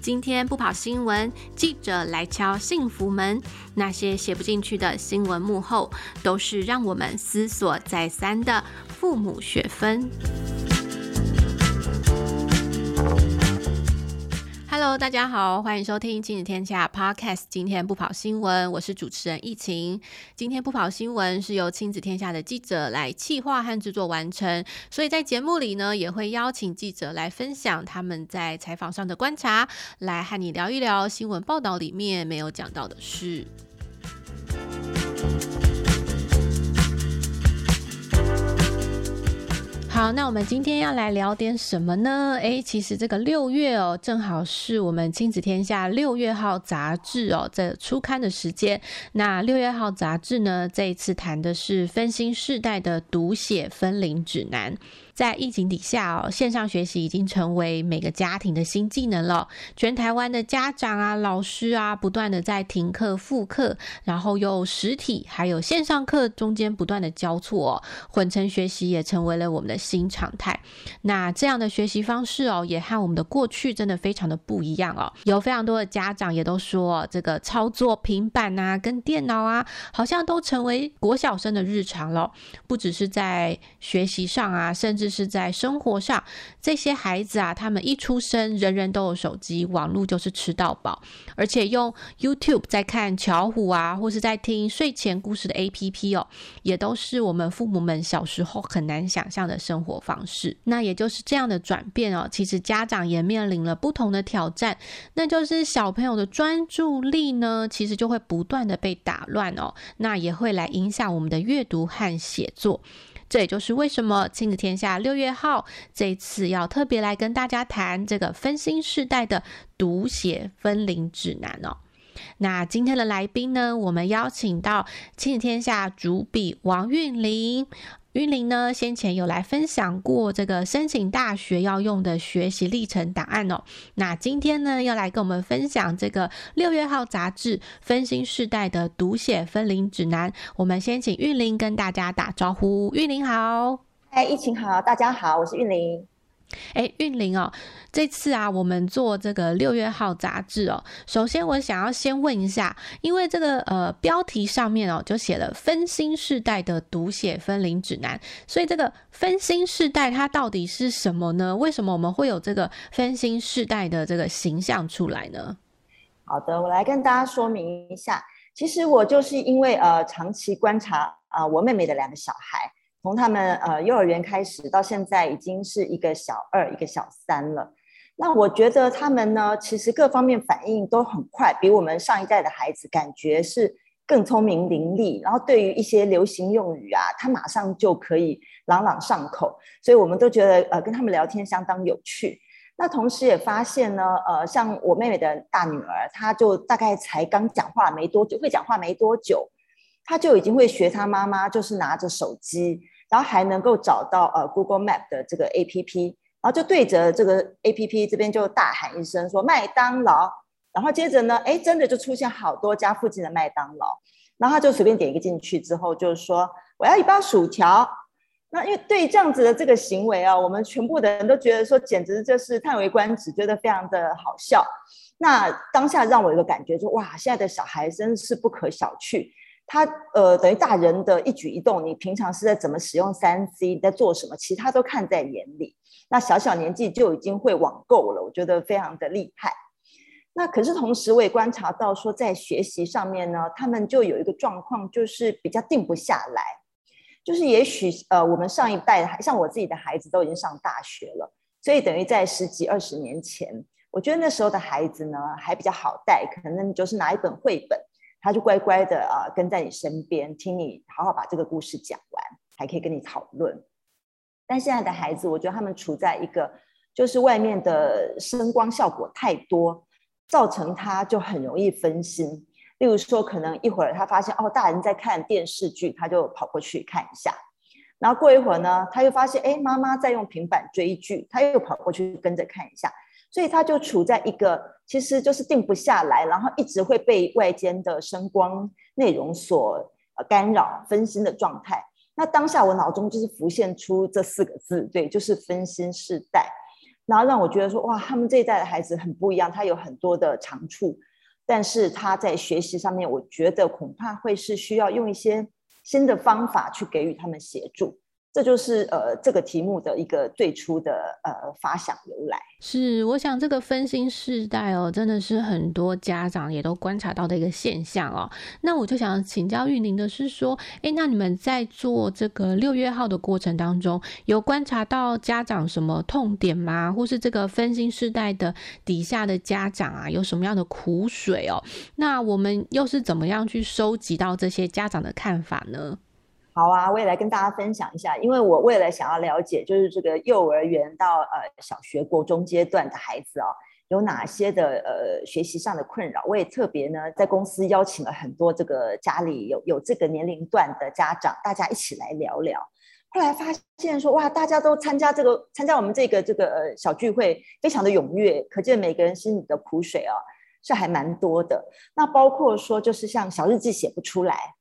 今天不跑新闻，记者来敲幸福门。那些写不进去的新闻幕后，都是让我们思索再三的父母学分。Hello，大家好，欢迎收听亲子天下 Podcast。今天不跑新闻，我是主持人易晴。今天不跑新闻是由亲子天下的记者来企划和制作完成，所以在节目里呢，也会邀请记者来分享他们在采访上的观察，来和你聊一聊新闻报道里面没有讲到的事。好，那我们今天要来聊点什么呢？诶，其实这个六月哦，正好是我们亲子天下六月号杂志哦这初刊的时间。那六月号杂志呢，这一次谈的是分心世代的读写分龄指南。在疫情底下哦，线上学习已经成为每个家庭的新技能了。全台湾的家长啊、老师啊，不断的在停课复课，然后又实体还有线上课中间不断的交错哦，混成学习也成为了我们的新常态。那这样的学习方式哦，也和我们的过去真的非常的不一样哦。有非常多的家长也都说，这个操作平板啊、跟电脑啊，好像都成为国小生的日常了。不只是在学习上啊，甚至是在生活上，这些孩子啊，他们一出生，人人都有手机，网络就是吃到饱，而且用 YouTube 在看巧虎啊，或是在听睡前故事的 APP 哦，也都是我们父母们小时候很难想象的生活方式。那也就是这样的转变哦，其实家长也面临了不同的挑战，那就是小朋友的专注力呢，其实就会不断的被打乱哦，那也会来影响我们的阅读和写作。这也就是为什么亲子天下六月号这次要特别来跟大家谈这个分心世代的读写分龄指南哦。那今天的来宾呢，我们邀请到亲子天下主笔王韵玲。韵玲呢，先前有来分享过这个申请大学要用的学习历程档案哦。那今天呢，要来跟我们分享这个六月号杂志《分心世代的读写分龄指南》。我们先请韵玲跟大家打招呼。韵玲好，嗨，疫情好，大家好，我是韵玲。哎，韵玲哦，这次啊，我们做这个六月号杂志哦。首先，我想要先问一下，因为这个呃标题上面哦就写了“分心世代的读写分龄指南”，所以这个分心世代它到底是什么呢？为什么我们会有这个分心世代的这个形象出来呢？好的，我来跟大家说明一下。其实我就是因为呃长期观察啊、呃，我妹妹的两个小孩。从他们呃幼儿园开始到现在，已经是一个小二，一个小三了。那我觉得他们呢，其实各方面反应都很快，比我们上一代的孩子感觉是更聪明伶俐。然后对于一些流行用语啊，他马上就可以朗朗上口。所以我们都觉得呃跟他们聊天相当有趣。那同时也发现呢，呃像我妹妹的大女儿，她就大概才刚讲话没多久，会讲话没多久，她就已经会学她妈妈，就是拿着手机。然后还能够找到呃 Google Map 的这个 APP，然后就对着这个 APP 这边就大喊一声说麦当劳，然后接着呢，哎，真的就出现好多家附近的麦当劳，然后他就随便点一个进去之后，就是说我要一包薯条。那因为对这样子的这个行为啊，我们全部的人都觉得说简直就是叹为观止，觉得非常的好笑。那当下让我有一个感觉，就哇，现在的小孩真是不可小觑。他呃，等于大人的一举一动，你平常是在怎么使用三 C，在做什么，其他都看在眼里。那小小年纪就已经会网购了，我觉得非常的厉害。那可是同时我也观察到说，在学习上面呢，他们就有一个状况，就是比较定不下来。就是也许呃，我们上一代的，像我自己的孩子都已经上大学了，所以等于在十几二十年前，我觉得那时候的孩子呢还比较好带，可能就是拿一本绘本。他就乖乖的啊，跟在你身边，听你好好把这个故事讲完，还可以跟你讨论。但现在的孩子，我觉得他们处在一个，就是外面的声光效果太多，造成他就很容易分心。例如说，可能一会儿他发现哦，大人在看电视剧，他就跑过去看一下。然后过一会儿呢，他又发现哎，妈妈在用平板追剧，他又跑过去跟着看一下。所以他就处在一个其实就是定不下来，然后一直会被外间的声光内容所干扰、分心的状态。那当下我脑中就是浮现出这四个字，对，就是分心世代，然后让我觉得说，哇，他们这一代的孩子很不一样，他有很多的长处，但是他在学习上面，我觉得恐怕会是需要用一些新的方法去给予他们协助。这就是呃这个题目的一个最初的呃发想由来。是，我想这个分心世代哦，真的是很多家长也都观察到的一个现象哦。那我就想请教玉玲的是说，诶，那你们在做这个六月号的过程当中，有观察到家长什么痛点吗？或是这个分心世代的底下的家长啊，有什么样的苦水哦？那我们又是怎么样去收集到这些家长的看法呢？好啊，我也来跟大家分享一下，因为我为了想要了解，就是这个幼儿园到呃小学、国中阶段的孩子、哦，有哪些的呃学习上的困扰，我也特别呢在公司邀请了很多这个家里有有这个年龄段的家长，大家一起来聊聊。后来发现说，哇，大家都参加这个参加我们这个这个呃小聚会，非常的踊跃，可见每个人心里的苦水、哦，是还蛮多的。那包括说，就是像小日记写不出来。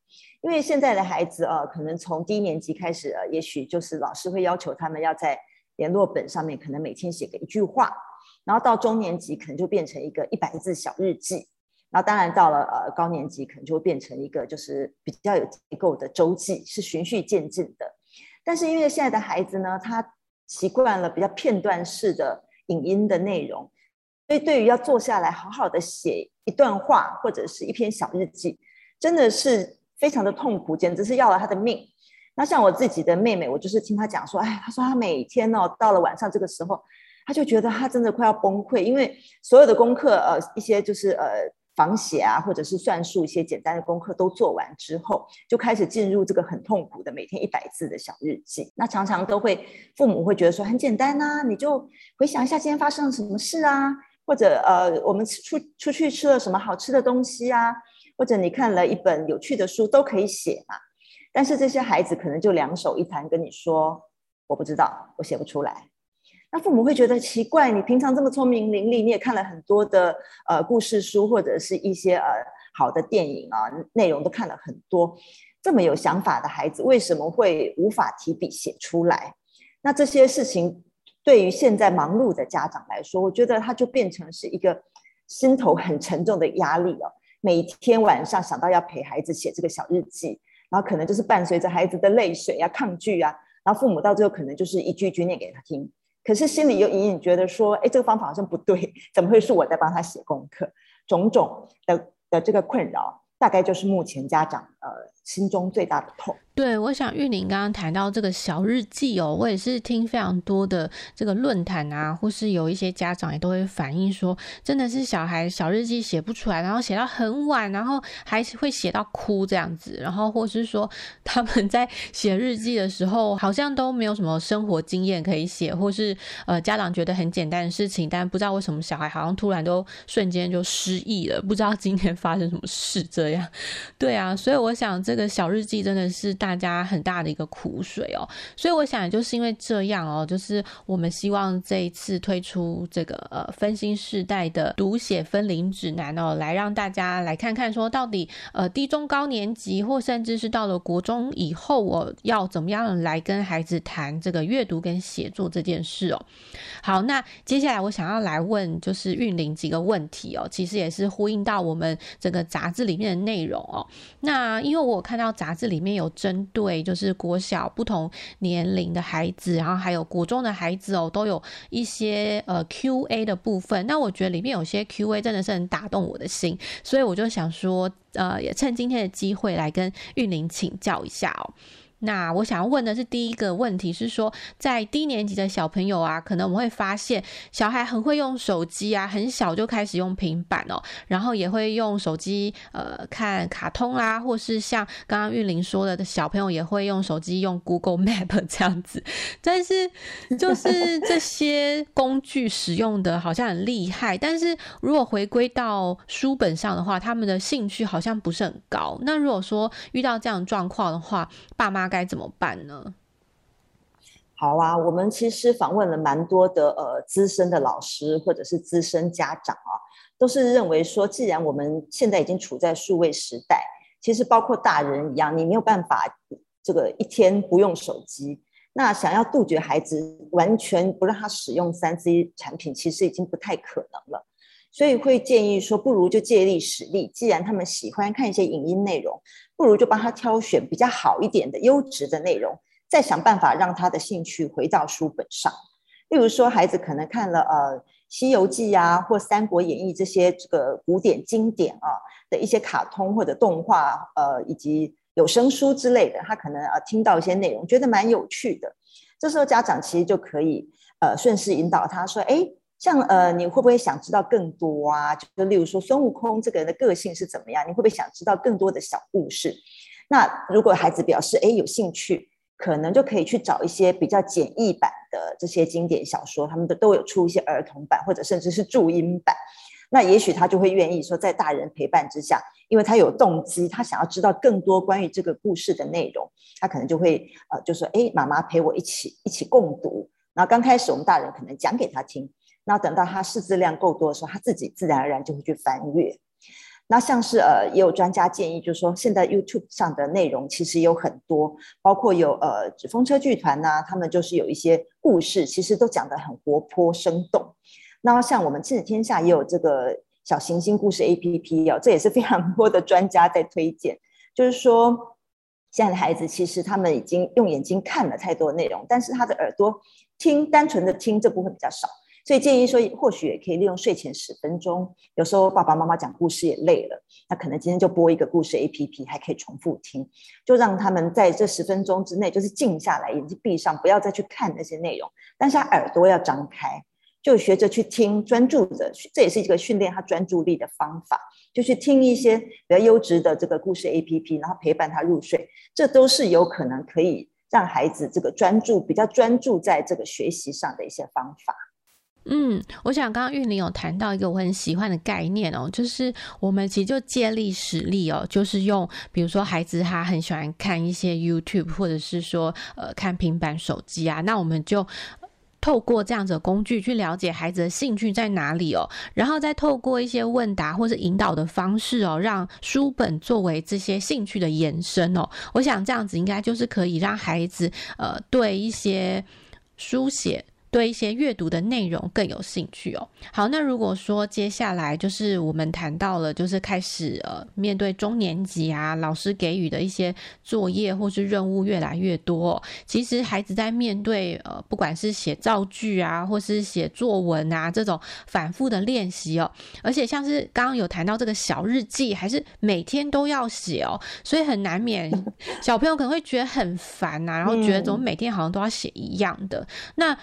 因为现在的孩子啊，可能从低年级开始啊，也许就是老师会要求他们要在联络本上面可能每天写个一句话，然后到中年级可能就变成一个一百字小日记，然后当然到了呃高年级可能就会变成一个就是比较有结构的周记，是循序渐进的。但是因为现在的孩子呢，他习惯了比较片段式的影音的内容，所以对于要坐下来好好的写一段话或者是一篇小日记，真的是。非常的痛苦，简直是要了他的命。那像我自己的妹妹，我就是听她讲说，哎，她说她每天哦，到了晚上这个时候，她就觉得她真的快要崩溃，因为所有的功课，呃，一些就是呃仿写啊，或者是算术一些简单的功课都做完之后，就开始进入这个很痛苦的每天一百字的小日记。那常常都会父母会觉得说很简单呐，你就回想一下今天发生了什么事啊，或者呃我们出出去吃了什么好吃的东西啊。或者你看了一本有趣的书都可以写嘛，但是这些孩子可能就两手一摊跟你说，我不知道，我写不出来。那父母会觉得奇怪，你平常这么聪明伶俐，你也看了很多的呃故事书或者是一些呃好的电影啊，内容都看了很多，这么有想法的孩子为什么会无法提笔写出来？那这些事情对于现在忙碌的家长来说，我觉得他就变成是一个心头很沉重的压力哦。每天晚上想到要陪孩子写这个小日记，然后可能就是伴随着孩子的泪水啊、抗拒啊，然后父母到最后可能就是一句一句念给他听，可是心里又隐隐觉得说，哎，这个方法好像不对，怎么会是我在帮他写功课？种种的的这个困扰，大概就是目前家长呃心中最大的痛。对，我想玉玲刚刚谈到这个小日记哦，我也是听非常多的这个论坛啊，或是有一些家长也都会反映说，真的是小孩小日记写不出来，然后写到很晚，然后还是会写到哭这样子，然后或是说 他们在写日记的时候，好像都没有什么生活经验可以写，或是呃家长觉得很简单的事情，但不知道为什么小孩好像突然都瞬间就失忆了，不知道今天发生什么事这样。对啊，所以我想这个小日记真的是。大家很大的一个苦水哦，所以我想就是因为这样哦，就是我们希望这一次推出这个呃分心世代的读写分龄指南哦，来让大家来看看说到底呃低中高年级或甚至是到了国中以后，我要怎么样来跟孩子谈这个阅读跟写作这件事哦。好，那接下来我想要来问就是韵玲几个问题哦，其实也是呼应到我们这个杂志里面的内容哦。那因为我看到杂志里面有针对就是国小不同年龄的孩子，然后还有国中的孩子哦，都有一些呃 Q&A 的部分。那我觉得里面有些 Q&A 真的是很打动我的心，所以我就想说，呃，也趁今天的机会来跟玉玲请教一下哦。那我想要问的是，第一个问题是说，在低年级的小朋友啊，可能我们会发现小孩很会用手机啊，很小就开始用平板哦，然后也会用手机呃看卡通啊，或是像刚刚玉玲说的，小朋友也会用手机用 Google Map 这样子。但是 就是这些工具使用的好像很厉害，但是如果回归到书本上的话，他们的兴趣好像不是很高。那如果说遇到这样状况的话，爸妈。该怎么办呢？好啊，我们其实访问了蛮多的呃资深的老师或者是资深家长啊，都是认为说，既然我们现在已经处在数位时代，其实包括大人一样，你没有办法这个一天不用手机。那想要杜绝孩子完全不让他使用三 C 产品，其实已经不太可能了。所以会建议说，不如就借力使力。既然他们喜欢看一些影音内容，不如就帮他挑选比较好一点的优质的内容，再想办法让他的兴趣回到书本上。例如说，孩子可能看了呃《西游记》啊，或《三国演义》这些这个古典经典啊的一些卡通或者动画，呃，以及。有声书之类的，他可能呃听到一些内容，觉得蛮有趣的。这时候家长其实就可以呃顺势引导他说：“哎，像呃你会不会想知道更多啊？就例如说孙悟空这个人的个性是怎么样？你会不会想知道更多的小故事？”那如果孩子表示哎有兴趣，可能就可以去找一些比较简易版的这些经典小说，他们的都有出一些儿童版或者甚至是注音版。那也许他就会愿意说，在大人陪伴之下，因为他有动机，他想要知道更多关于这个故事的内容，他可能就会呃，就说，哎，妈妈陪我一起一起共读。然后刚开始我们大人可能讲给他听，那等到他识字量够多的时候，他自己自然而然就会去翻阅。那像是呃，也有专家建议，就是说现在 YouTube 上的内容其实有很多，包括有呃纸风车剧团呐、他们就是有一些故事，其实都讲得很活泼生动。那像我们亲子天下也有这个小行星故事 APP 哦，这也是非常多的专家在推荐。就是说，现在的孩子其实他们已经用眼睛看了太多内容，但是他的耳朵听单纯的听这部分比较少，所以建议说，或许也可以利用睡前十分钟，有时候爸爸妈妈讲故事也累了，那可能今天就播一个故事 APP，还可以重复听，就让他们在这十分钟之内就是静下来，眼睛闭上，不要再去看那些内容，但是他耳朵要张开。就学着去听，专注着，这也是一个训练他专注力的方法。就去听一些比较优质的这个故事 APP，然后陪伴他入睡，这都是有可能可以让孩子这个专注，比较专注在这个学习上的一些方法。嗯，我想刚刚玉玲有谈到一个我很喜欢的概念哦，就是我们其实就借力使力哦，就是用比如说孩子他很喜欢看一些 YouTube，或者是说呃看平板手机啊，那我们就。透过这样子的工具去了解孩子的兴趣在哪里哦，然后再透过一些问答或是引导的方式哦，让书本作为这些兴趣的延伸哦。我想这样子应该就是可以让孩子呃对一些书写。对一些阅读的内容更有兴趣哦。好，那如果说接下来就是我们谈到了，就是开始呃面对中年级啊，老师给予的一些作业或是任务越来越多哦，其实孩子在面对呃不管是写造句啊，或是写作文啊这种反复的练习哦，而且像是刚刚有谈到这个小日记，还是每天都要写哦，所以很难免 小朋友可能会觉得很烦呐，然后觉得怎么每天好像都要写一样的那。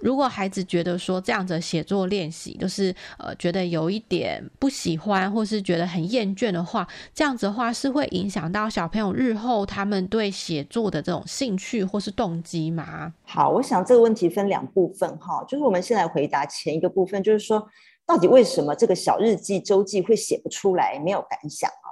如果孩子觉得说这样子的写作练习就是呃觉得有一点不喜欢，或是觉得很厌倦的话，这样子的话是会影响到小朋友日后他们对写作的这种兴趣或是动机吗？好，我想这个问题分两部分哈，就是我们先来回答前一个部分，就是说到底为什么这个小日记、周记会写不出来，没有感想啊？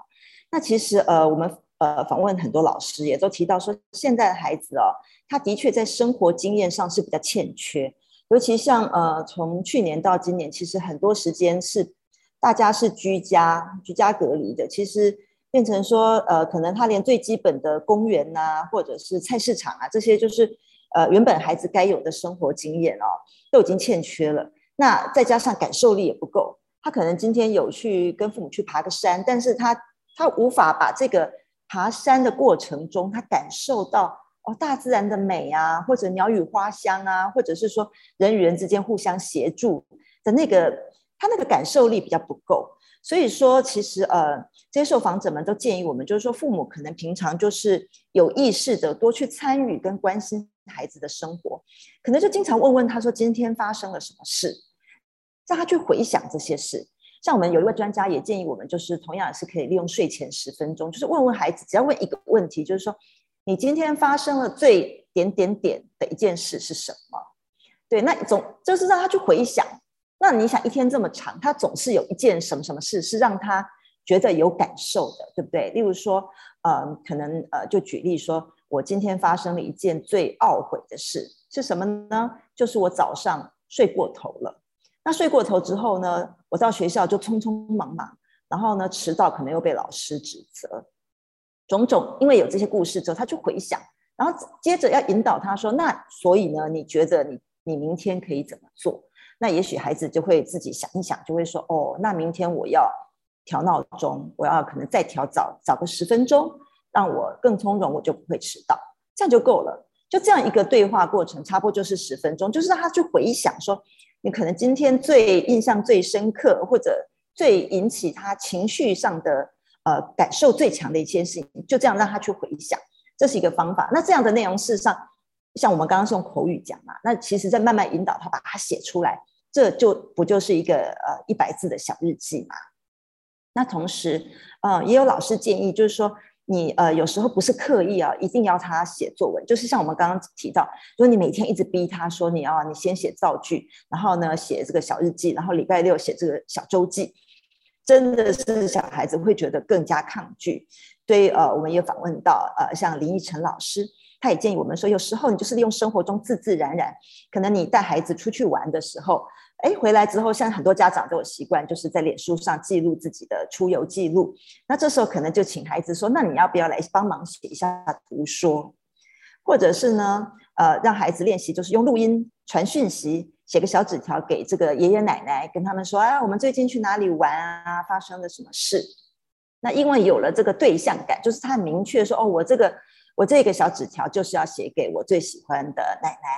那其实呃我们呃访问很多老师也都提到说，现在的孩子哦。他的确在生活经验上是比较欠缺，尤其像呃，从去年到今年，其实很多时间是大家是居家居家隔离的，其实变成说呃，可能他连最基本的公园呐、或者是菜市场啊，这些就是呃原本孩子该有的生活经验哦，都已经欠缺了。那再加上感受力也不够，他可能今天有去跟父母去爬个山，但是他他无法把这个爬山的过程中，他感受到。哦，大自然的美啊，或者鸟语花香啊，或者是说人与人之间互相协助的那个，他那个感受力比较不够。所以说，其实呃，这些受访者们都建议我们，就是说父母可能平常就是有意识的多去参与跟关心孩子的生活，可能就经常问问他说今天发生了什么事，让他去回想这些事。像我们有一位专家也建议我们，就是同样也是可以利用睡前十分钟，就是问问孩子，只要问一个问题，就是说。你今天发生了最点点点的一件事是什么？对，那总就是让他去回想。那你想一天这么长，他总是有一件什么什么事是让他觉得有感受的，对不对？例如说，呃，可能呃，就举例说，我今天发生了一件最懊悔的事是什么呢？就是我早上睡过头了。那睡过头之后呢，我到学校就匆匆忙忙，然后呢迟到，可能又被老师指责。种种，因为有这些故事之后，他就回想然后接着要引导他说，那所以呢，你觉得你你明天可以怎么做？那也许孩子就会自己想一想，就会说，哦，那明天我要调闹钟，我要可能再调早早个十分钟，让我更从容，我就不会迟到，这样就够了。就这样一个对话过程，差不多就是十分钟，就是让他去回想说，你可能今天最印象最深刻，或者最引起他情绪上的呃感受最强的一件事情，就这样让他去回想，这是一个方法。那这样的内容事实上，像我们刚刚是用口语讲嘛，那其实在慢慢引导他把它写出来，这就不就是一个呃一百字的小日记嘛？那同时，呃，也有老师建议，就是说。你呃有时候不是刻意啊，一定要他写作文，就是像我们刚刚提到，如果你每天一直逼他说你要你先写造句，然后呢写这个小日记，然后礼拜六写这个小周记，真的是小孩子会觉得更加抗拒。所以呃，我们也访问到呃像林奕晨老师，他也建议我们说，有时候你就是利用生活中自自然然，可能你带孩子出去玩的时候。哎，回来之后，像很多家长都有习惯，就是在脸书上记录自己的出游记录。那这时候可能就请孩子说：“那你要不要来帮忙写一下图说？”或者是呢，呃，让孩子练习，就是用录音传讯息，写个小纸条给这个爷爷奶奶，跟他们说：“啊，我们最近去哪里玩啊？发生了什么事？”那因为有了这个对象感，就是他很明确说：“哦，我这个我这个小纸条就是要写给我最喜欢的奶奶。”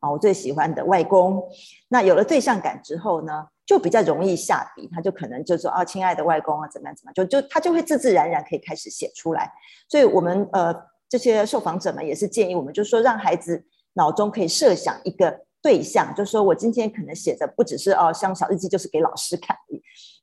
啊，我最喜欢的外公，那有了对象感之后呢，就比较容易下笔，他就可能就说啊，亲爱的外公啊，怎么样怎么样，就就他就会自自然然可以开始写出来。所以，我们呃这些受访者们也是建议我们，就说让孩子脑中可以设想一个对象，就是说我今天可能写的不只是哦，像小日记就是给老师看，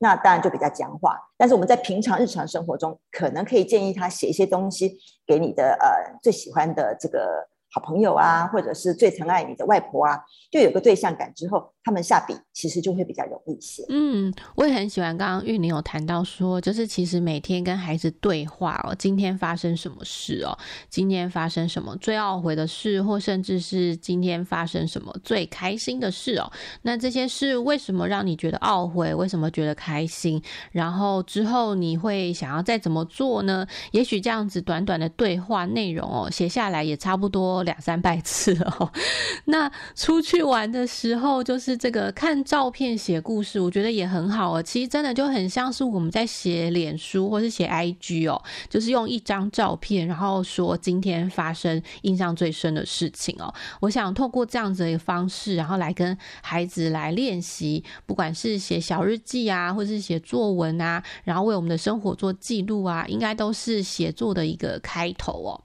那当然就比较僵化。但是我们在平常日常生活中，可能可以建议他写一些东西给你的呃最喜欢的这个。好朋友啊，或者是最疼爱你的外婆啊，就有个对象感之后，他们下笔其实就会比较容易一些。嗯，我也很喜欢刚刚玉玲有谈到说，就是其实每天跟孩子对话哦，今天发生什么事哦，今天发生什么最懊悔的事，或甚至是今天发生什么最开心的事哦。那这些事为什么让你觉得懊悔？为什么觉得开心？然后之后你会想要再怎么做呢？也许这样子短短的对话内容哦，写下来也差不多。两三百次哦，那出去玩的时候，就是是这个看照片写故事，我觉得也很好哦。其实真的就很像是我们在写脸书或是写 IG 哦，就是用一张照片，然后说今天发生印象最深的事情哦。我想透过这样子的一个方式，然后来跟孩子来练习，不管是写小日记啊，或是写作文啊，然后为我们的生活做记录啊，应该都是写作的一个开头哦。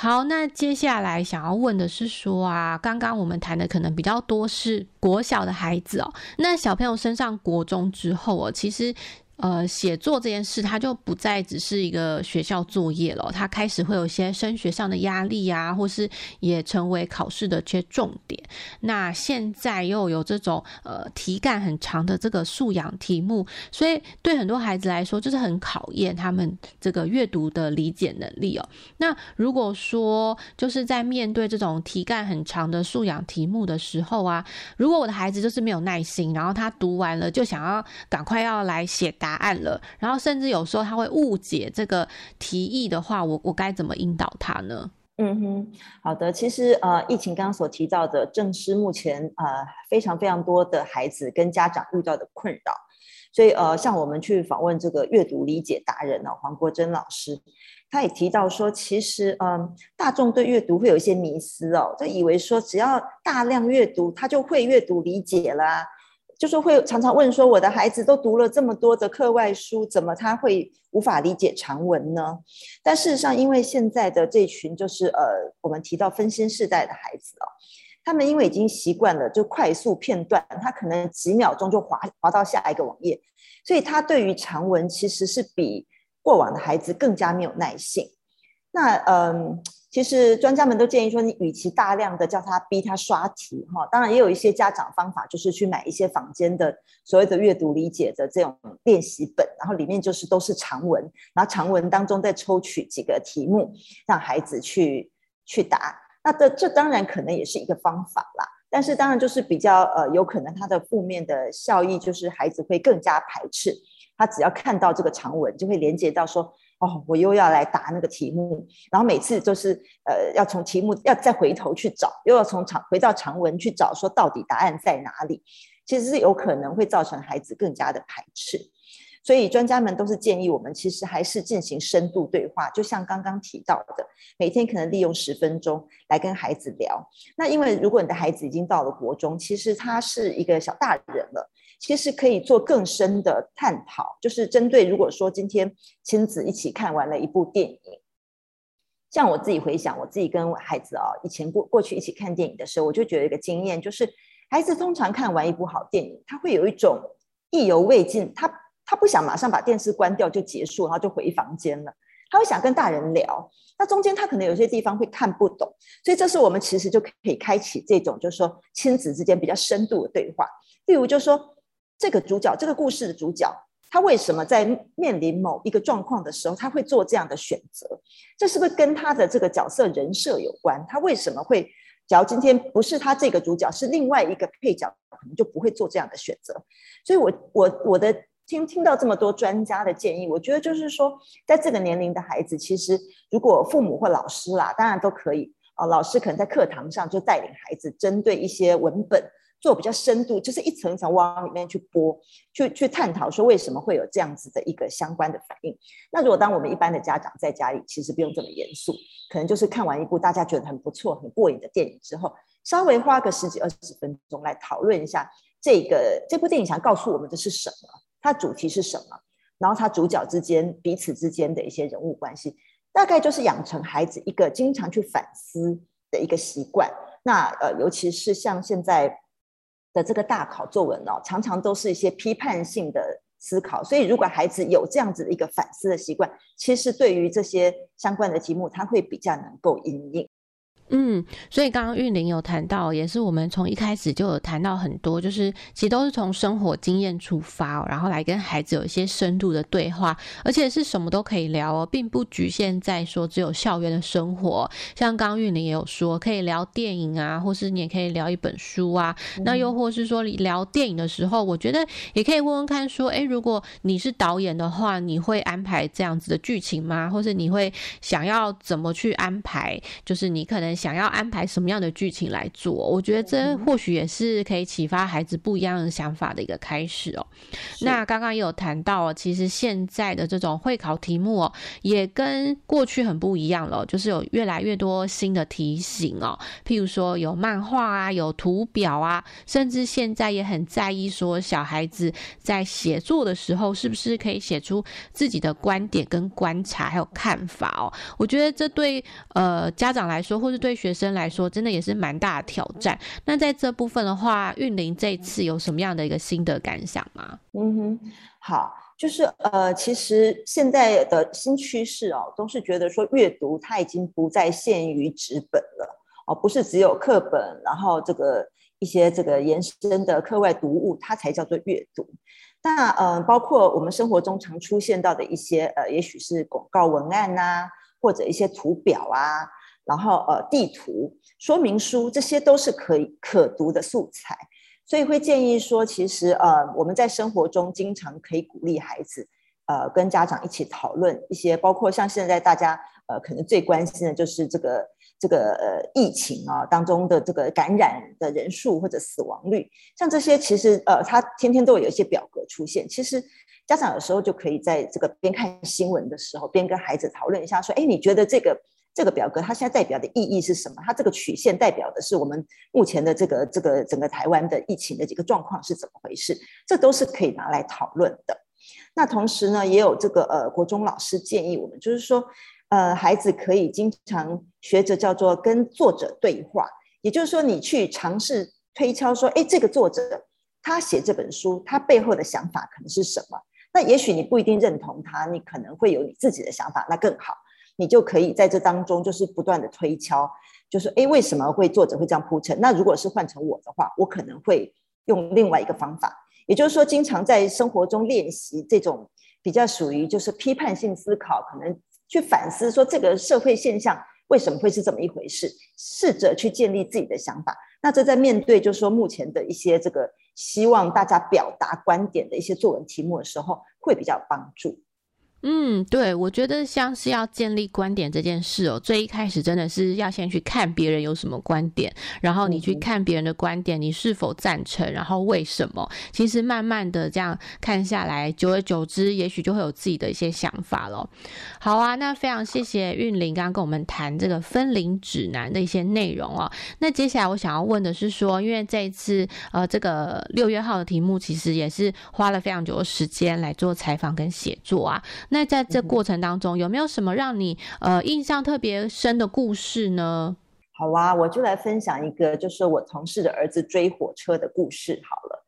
好，那接下来想要问的是说啊，刚刚我们谈的可能比较多是国小的孩子哦，那小朋友升上国中之后哦，其实。呃，写作这件事，它就不再只是一个学校作业了，它开始会有一些升学上的压力啊，或是也成为考试的一些重点。那现在又有这种呃题干很长的这个素养题目，所以对很多孩子来说，就是很考验他们这个阅读的理解能力哦。那如果说就是在面对这种题干很长的素养题目的时候啊，如果我的孩子就是没有耐心，然后他读完了就想要赶快要来写答。答案了，然后甚至有时候他会误解这个提议的话，我我该怎么引导他呢？嗯哼，好的，其实呃，疫情刚刚所提到的，正是目前呃非常非常多的孩子跟家长遇到的困扰。所以呃，像我们去访问这个阅读理解达人呢，黄国珍老师，他也提到说，其实嗯、大众对阅读会有一些迷思哦，就以为说只要大量阅读，他就会阅读理解啦。就是会常常问说，我的孩子都读了这么多的课外书，怎么他会无法理解长文呢？但事实上，因为现在的这群就是呃，我们提到分心世代的孩子哦，他们因为已经习惯了就快速片段，他可能几秒钟就滑滑到下一个网页，所以他对于长文其实是比过往的孩子更加没有耐性。那嗯。其实专家们都建议说，你与其大量的叫他逼他刷题，哈，当然也有一些家长方法，就是去买一些坊间的所谓的阅读理解的这种练习本，然后里面就是都是长文，然后长文当中再抽取几个题目，让孩子去去答。那这这当然可能也是一个方法啦，但是当然就是比较呃有可能它的负面的效益就是孩子会更加排斥，他只要看到这个长文就会连接到说。哦，我又要来答那个题目，然后每次都是呃要从题目要再回头去找，又要从长回到长文去找，说到底答案在哪里？其实是有可能会造成孩子更加的排斥。所以专家们都是建议我们，其实还是进行深度对话，就像刚刚提到的，每天可能利用十分钟来跟孩子聊。那因为如果你的孩子已经到了国中，其实他是一个小大人了，其实可以做更深的探讨，就是针对如果说今天亲子一起看完了一部电影，像我自己回想，我自己跟孩子啊，以前过过去一起看电影的时候，我就觉得一个经验，就是孩子通常看完一部好电影，他会有一种意犹未尽，他。他不想马上把电视关掉就结束，然后就回房间了。他会想跟大人聊，那中间他可能有些地方会看不懂，所以这时候我们其实就可以开启这种，就是说亲子之间比较深度的对话。例如，就是说这个主角，这个故事的主角，他为什么在面临某一个状况的时候，他会做这样的选择？这是不是跟他的这个角色人设有关？他为什么会？假如今天不是他这个主角，是另外一个配角，可能就不会做这样的选择。所以我，我我的。听听到这么多专家的建议，我觉得就是说，在这个年龄的孩子，其实如果父母或老师啦，当然都可以啊。老师可能在课堂上就带领孩子，针对一些文本做比较深度，就是一层一层往里面去剥，去去探讨说为什么会有这样子的一个相关的反应。那如果当我们一般的家长在家里，其实不用这么严肃，可能就是看完一部大家觉得很不错、很过瘾的电影之后，稍微花个十几二十分钟来讨论一下这个这部电影想告诉我们的是什么。它主题是什么？然后它主角之间彼此之间的一些人物关系，大概就是养成孩子一个经常去反思的一个习惯。那呃，尤其是像现在的这个大考作文哦，常常都是一些批判性的思考。所以，如果孩子有这样子的一个反思的习惯，其实对于这些相关的题目，他会比较能够应用。嗯，所以刚刚韵玲有谈到，也是我们从一开始就有谈到很多，就是其实都是从生活经验出发，然后来跟孩子有一些深度的对话，而且是什么都可以聊哦，并不局限在说只有校园的生活。像刚刚韵玲也有说，可以聊电影啊，或是你也可以聊一本书啊。嗯、那又或是说聊电影的时候，我觉得也可以问问看，说，诶，如果你是导演的话，你会安排这样子的剧情吗？或是你会想要怎么去安排？就是你可能。想要安排什么样的剧情来做？我觉得这或许也是可以启发孩子不一样的想法的一个开始哦。那刚刚也有谈到，其实现在的这种会考题目哦，也跟过去很不一样了，就是有越来越多新的题型哦。譬如说有漫画啊，有图表啊，甚至现在也很在意说小孩子在写作的时候，是不是可以写出自己的观点跟观察还有看法哦。我觉得这对呃家长来说，或是对对学生来说，真的也是蛮大的挑战。那在这部分的话，韵玲这次有什么样的一个心得感想吗？嗯哼，好，就是呃，其实现在的新趋势哦，都是觉得说阅读它已经不再限于纸本了哦，不是只有课本，然后这个一些这个延伸的课外读物，它才叫做阅读。那呃，包括我们生活中常出现到的一些呃，也许是广告文案呐、或者一些图表啊。然后呃，地图、说明书这些都是可以可读的素材，所以会建议说，其实呃，我们在生活中经常可以鼓励孩子，呃，跟家长一起讨论一些，包括像现在大家呃可能最关心的就是这个这个呃疫情啊当中的这个感染的人数或者死亡率，像这些其实呃，他天天都有一些表格出现，其实家长有时候就可以在这个边看新闻的时候，边跟孩子讨论一下，说，哎，你觉得这个。这个表格它现在代表的意义是什么？它这个曲线代表的是我们目前的这个这个整个台湾的疫情的几个状况是怎么回事？这都是可以拿来讨论的。那同时呢，也有这个呃国中老师建议我们，就是说呃孩子可以经常学着叫做跟作者对话，也就是说你去尝试推敲说，哎，这个作者他写这本书，他背后的想法可能是什么？那也许你不一定认同他，你可能会有你自己的想法，那更好。你就可以在这当中，就是不断的推敲，就是诶，为什么会作者会这样铺陈？那如果是换成我的话，我可能会用另外一个方法。也就是说，经常在生活中练习这种比较属于就是批判性思考，可能去反思说这个社会现象为什么会是这么一回事，试着去建立自己的想法。那这在面对就是说目前的一些这个希望大家表达观点的一些作文题目的时候，会比较有帮助。嗯，对，我觉得像是要建立观点这件事哦，最一开始真的是要先去看别人有什么观点，然后你去看别人的观点，你是否赞成，然后为什么？其实慢慢的这样看下来，久而久之，也许就会有自己的一些想法了。好啊，那非常谢谢韵玲刚刚跟我们谈这个分龄指南的一些内容哦。那接下来我想要问的是说，因为这一次呃这个六月号的题目其实也是花了非常久的时间来做采访跟写作啊。那在这过程当中，有没有什么让你呃印象特别深的故事呢？好啊，我就来分享一个，就是我同事的儿子追火车的故事好了。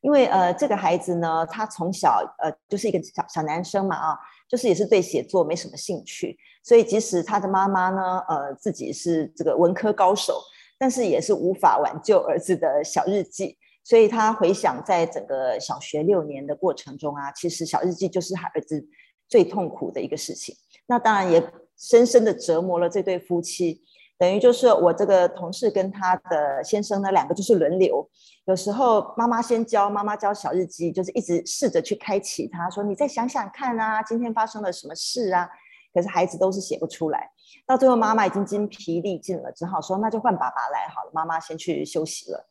因为呃，这个孩子呢，他从小呃就是一个小小男生嘛啊，就是也是对写作没什么兴趣，所以即使他的妈妈呢，呃自己是这个文科高手，但是也是无法挽救儿子的小日记。所以他回想在整个小学六年的过程中啊，其实小日记就是他儿子。最痛苦的一个事情，那当然也深深的折磨了这对夫妻。等于就是我这个同事跟他的先生呢，两个就是轮流。有时候妈妈先教，妈妈教小日记，就是一直试着去开启他，说你再想想看啊，今天发生了什么事啊？可是孩子都是写不出来。到最后妈妈已经精疲力尽了，只好说那就换爸爸来好了，妈妈先去休息了。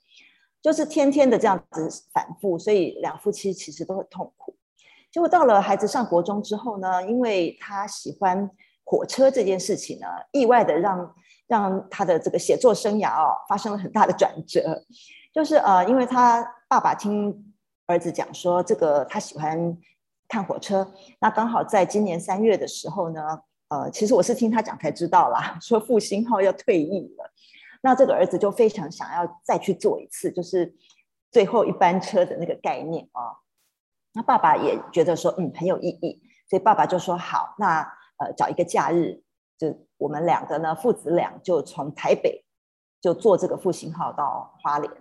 就是天天的这样子反复，所以两夫妻其实都很痛苦。结果到了孩子上国中之后呢，因为他喜欢火车这件事情呢，意外的让让他的这个写作生涯哦发生了很大的转折。就是呃，因为他爸爸听儿子讲说，这个他喜欢看火车，那刚好在今年三月的时候呢，呃，其实我是听他讲才知道啦，说复兴号要退役了，那这个儿子就非常想要再去坐一次，就是最后一班车的那个概念啊。那爸爸也觉得说，嗯，很有意义，所以爸爸就说好，那呃找一个假日，就我们两个呢父子俩就从台北就坐这个复兴号到花莲，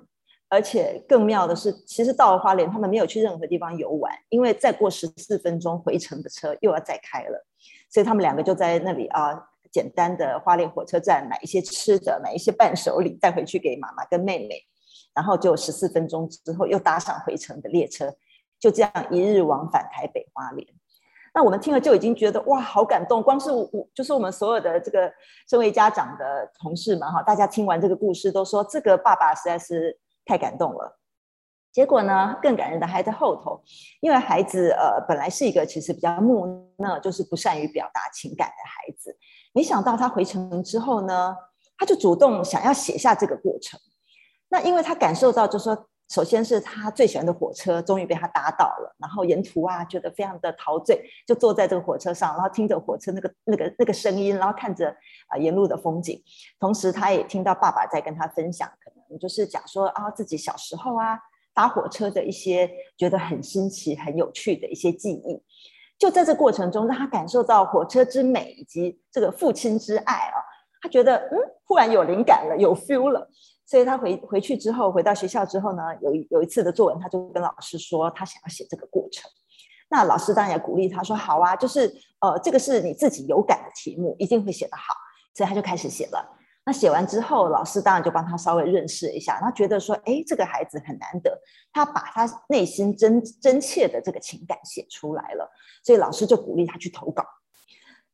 而且更妙的是，其实到了花莲他们没有去任何地方游玩，因为再过十四分钟回程的车又要再开了，所以他们两个就在那里啊，简单的花莲火车站买一些吃的，买一些伴手礼带回去给妈妈跟妹妹，然后就十四分钟之后又搭上回程的列车。就这样一日往返台北花莲，那我们听了就已经觉得哇，好感动。光是我，就是我们所有的这个身为家长的同事们哈，大家听完这个故事都说这个爸爸实在是太感动了。结果呢，更感人的还在后头，因为孩子呃本来是一个其实比较木讷，就是不善于表达情感的孩子，没想到他回城之后呢，他就主动想要写下这个过程。那因为他感受到，就是说。首先是他最喜欢的火车终于被他搭到了，然后沿途啊觉得非常的陶醉，就坐在这个火车上，然后听着火车那个那个那个声音，然后看着啊沿路的风景，同时他也听到爸爸在跟他分享，可能就是讲说啊自己小时候啊搭火车的一些觉得很新奇、很有趣的一些记忆，就在这过程中让他感受到火车之美以及这个父亲之爱啊，他觉得嗯忽然有灵感了，有 feel 了。所以他回回去之后，回到学校之后呢，有一有一次的作文，他就跟老师说，他想要写这个过程。那老师当然也鼓励他说，好啊，就是呃，这个是你自己有感的题目，一定会写得好。所以他就开始写了。那写完之后，老师当然就帮他稍微润饰一下，他觉得说，哎，这个孩子很难得，他把他内心真真切的这个情感写出来了。所以老师就鼓励他去投稿。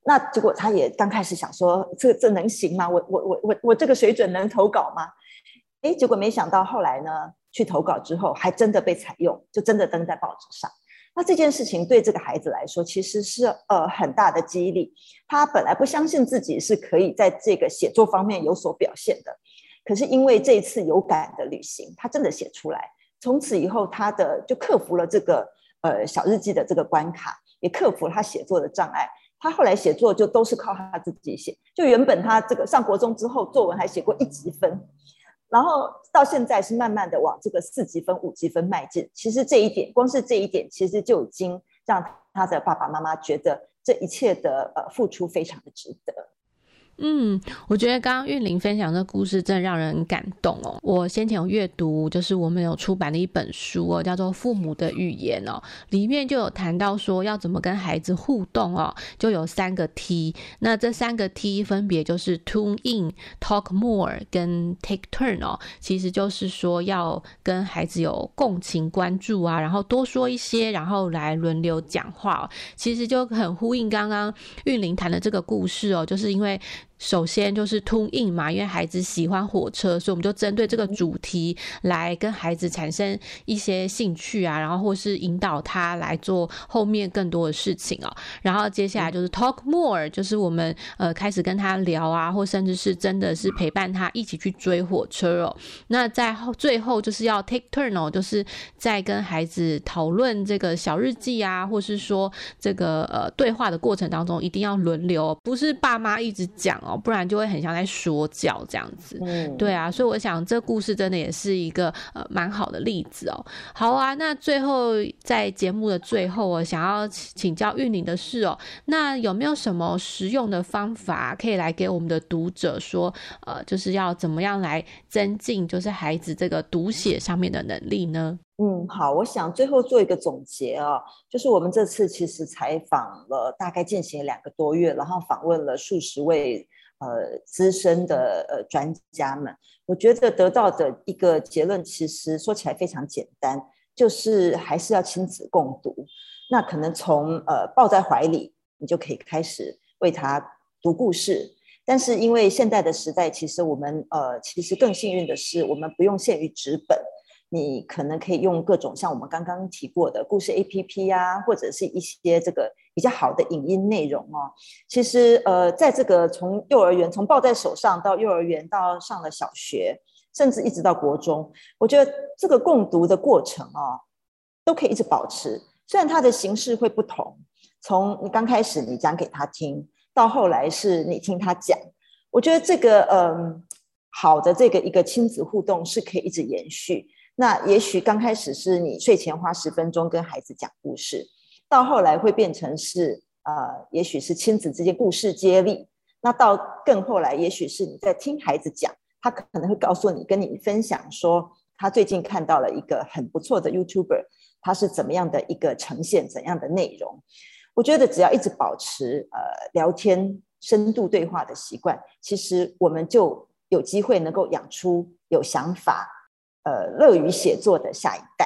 那结果他也刚开始想说，这这能行吗？我我我我我这个水准能投稿吗？哎，结果没想到后来呢，去投稿之后，还真的被采用，就真的登在报纸上。那这件事情对这个孩子来说，其实是呃很大的激励。他本来不相信自己是可以在这个写作方面有所表现的，可是因为这一次有感的旅行，他真的写出来。从此以后，他的就克服了这个呃小日记的这个关卡，也克服了他写作的障碍。他后来写作就都是靠他自己写。就原本他这个上国中之后，作文还写过一级分。然后到现在是慢慢的往这个四级分、五级分迈进。其实这一点，光是这一点，其实就已经让他的爸爸妈妈觉得这一切的呃付出非常的值得。嗯，我觉得刚刚韵玲分享的故事真的让人感动哦。我先前有阅读，就是我们有出版的一本书哦，叫做《父母的语言》哦，里面就有谈到说要怎么跟孩子互动哦，就有三个 T。那这三个 T 分别就是 Tune In、Talk More 跟 Take Turn 哦，其实就是说要跟孩子有共情、关注啊，然后多说一些，然后来轮流讲话。其实就很呼应刚刚韵玲谈的这个故事哦，就是因为。首先就是 tune in 嘛，因为孩子喜欢火车，所以我们就针对这个主题来跟孩子产生一些兴趣啊，然后或是引导他来做后面更多的事情哦。然后接下来就是 talk more，就是我们呃开始跟他聊啊，或甚至是真的是陪伴他一起去追火车哦。那在后最后就是要 take turn 哦，就是在跟孩子讨论这个小日记啊，或是说这个呃对话的过程当中，一定要轮流，不是爸妈一直讲。哦，不然就会很像在说教这样子。嗯，对啊，所以我想这故事真的也是一个呃蛮好的例子哦。好啊，那最后在节目的最后，我想要请教玉宁的是哦，那有没有什么实用的方法可以来给我们的读者说，呃，就是要怎么样来增进就是孩子这个读写上面的能力呢？嗯，好，我想最后做一个总结啊，就是我们这次其实采访了大概进行两个多月，然后访问了数十位。呃，资深的呃专家们，我觉得得到的一个结论，其实说起来非常简单，就是还是要亲子共读。那可能从呃抱在怀里，你就可以开始为他读故事。但是因为现在的时代，其实我们呃其实更幸运的是，我们不用限于纸本。你可能可以用各种像我们刚刚提过的故事 APP 啊，或者是一些这个比较好的影音内容哦。其实呃，在这个从幼儿园从抱在手上到幼儿园到上了小学，甚至一直到国中，我觉得这个共读的过程哦，都可以一直保持。虽然它的形式会不同，从你刚开始你讲给他听，到后来是你听他讲，我觉得这个嗯好的这个一个亲子互动是可以一直延续。那也许刚开始是你睡前花十分钟跟孩子讲故事，到后来会变成是呃，也许是亲子之间故事接力。那到更后来，也许是你在听孩子讲，他可能会告诉你，跟你分享说，他最近看到了一个很不错的 YouTuber，他是怎么样的一个呈现，怎样的内容。我觉得只要一直保持呃聊天、深度对话的习惯，其实我们就有机会能够养出有想法。呃，乐于写作的下一代。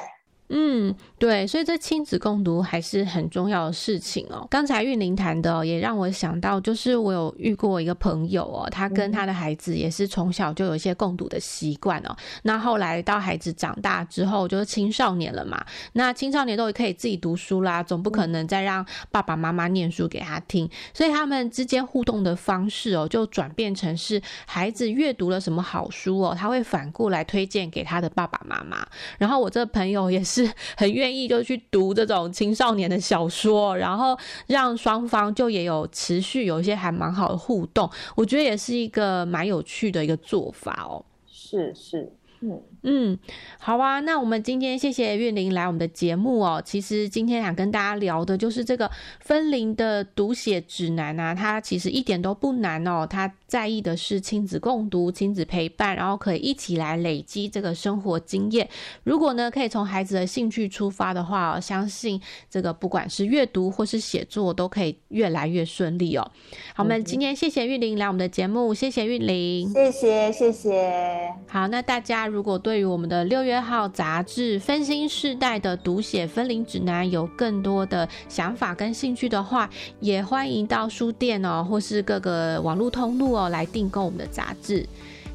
嗯，对，所以这亲子共读还是很重要的事情哦。刚才玉玲谈的也让我想到，就是我有遇过一个朋友哦，他跟他的孩子也是从小就有一些共读的习惯哦。那后来到孩子长大之后，就是青少年了嘛，那青少年都可以自己读书啦，总不可能再让爸爸妈妈念书给他听，所以他们之间互动的方式哦，就转变成是孩子阅读了什么好书哦，他会反过来推荐给他的爸爸妈妈。然后我这朋友也是。很愿意就去读这种青少年的小说，然后让双方就也有持续有一些还蛮好的互动，我觉得也是一个蛮有趣的一个做法哦。是是。嗯嗯，好啊，那我们今天谢谢韵玲来我们的节目哦。其实今天想跟大家聊的就是这个分龄的读写指南啊，它其实一点都不难哦。它在意的是亲子共读、亲子陪伴，然后可以一起来累积这个生活经验。如果呢，可以从孩子的兴趣出发的话，相信这个不管是阅读或是写作，都可以越来越顺利哦。好，我们今天谢谢玉玲来我们的节目，谢谢玉玲，谢谢谢谢。好，那大家。如果对于我们的六月号杂志《分心世代的读写分龄指南》有更多的想法跟兴趣的话，也欢迎到书店哦，或是各个网络通路哦来订购我们的杂志。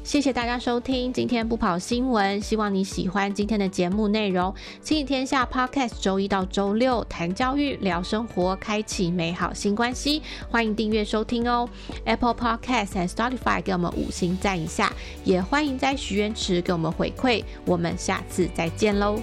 谢谢大家收听今天不跑新闻，希望你喜欢今天的节目内容。亲子天下 Podcast 周一到周六谈教育、聊生活，开启美好新关系。欢迎订阅收听哦。Apple Podcast 和 Spotify 给我们五星赞一下，也欢迎在许愿池给我们回馈。我们下次再见喽。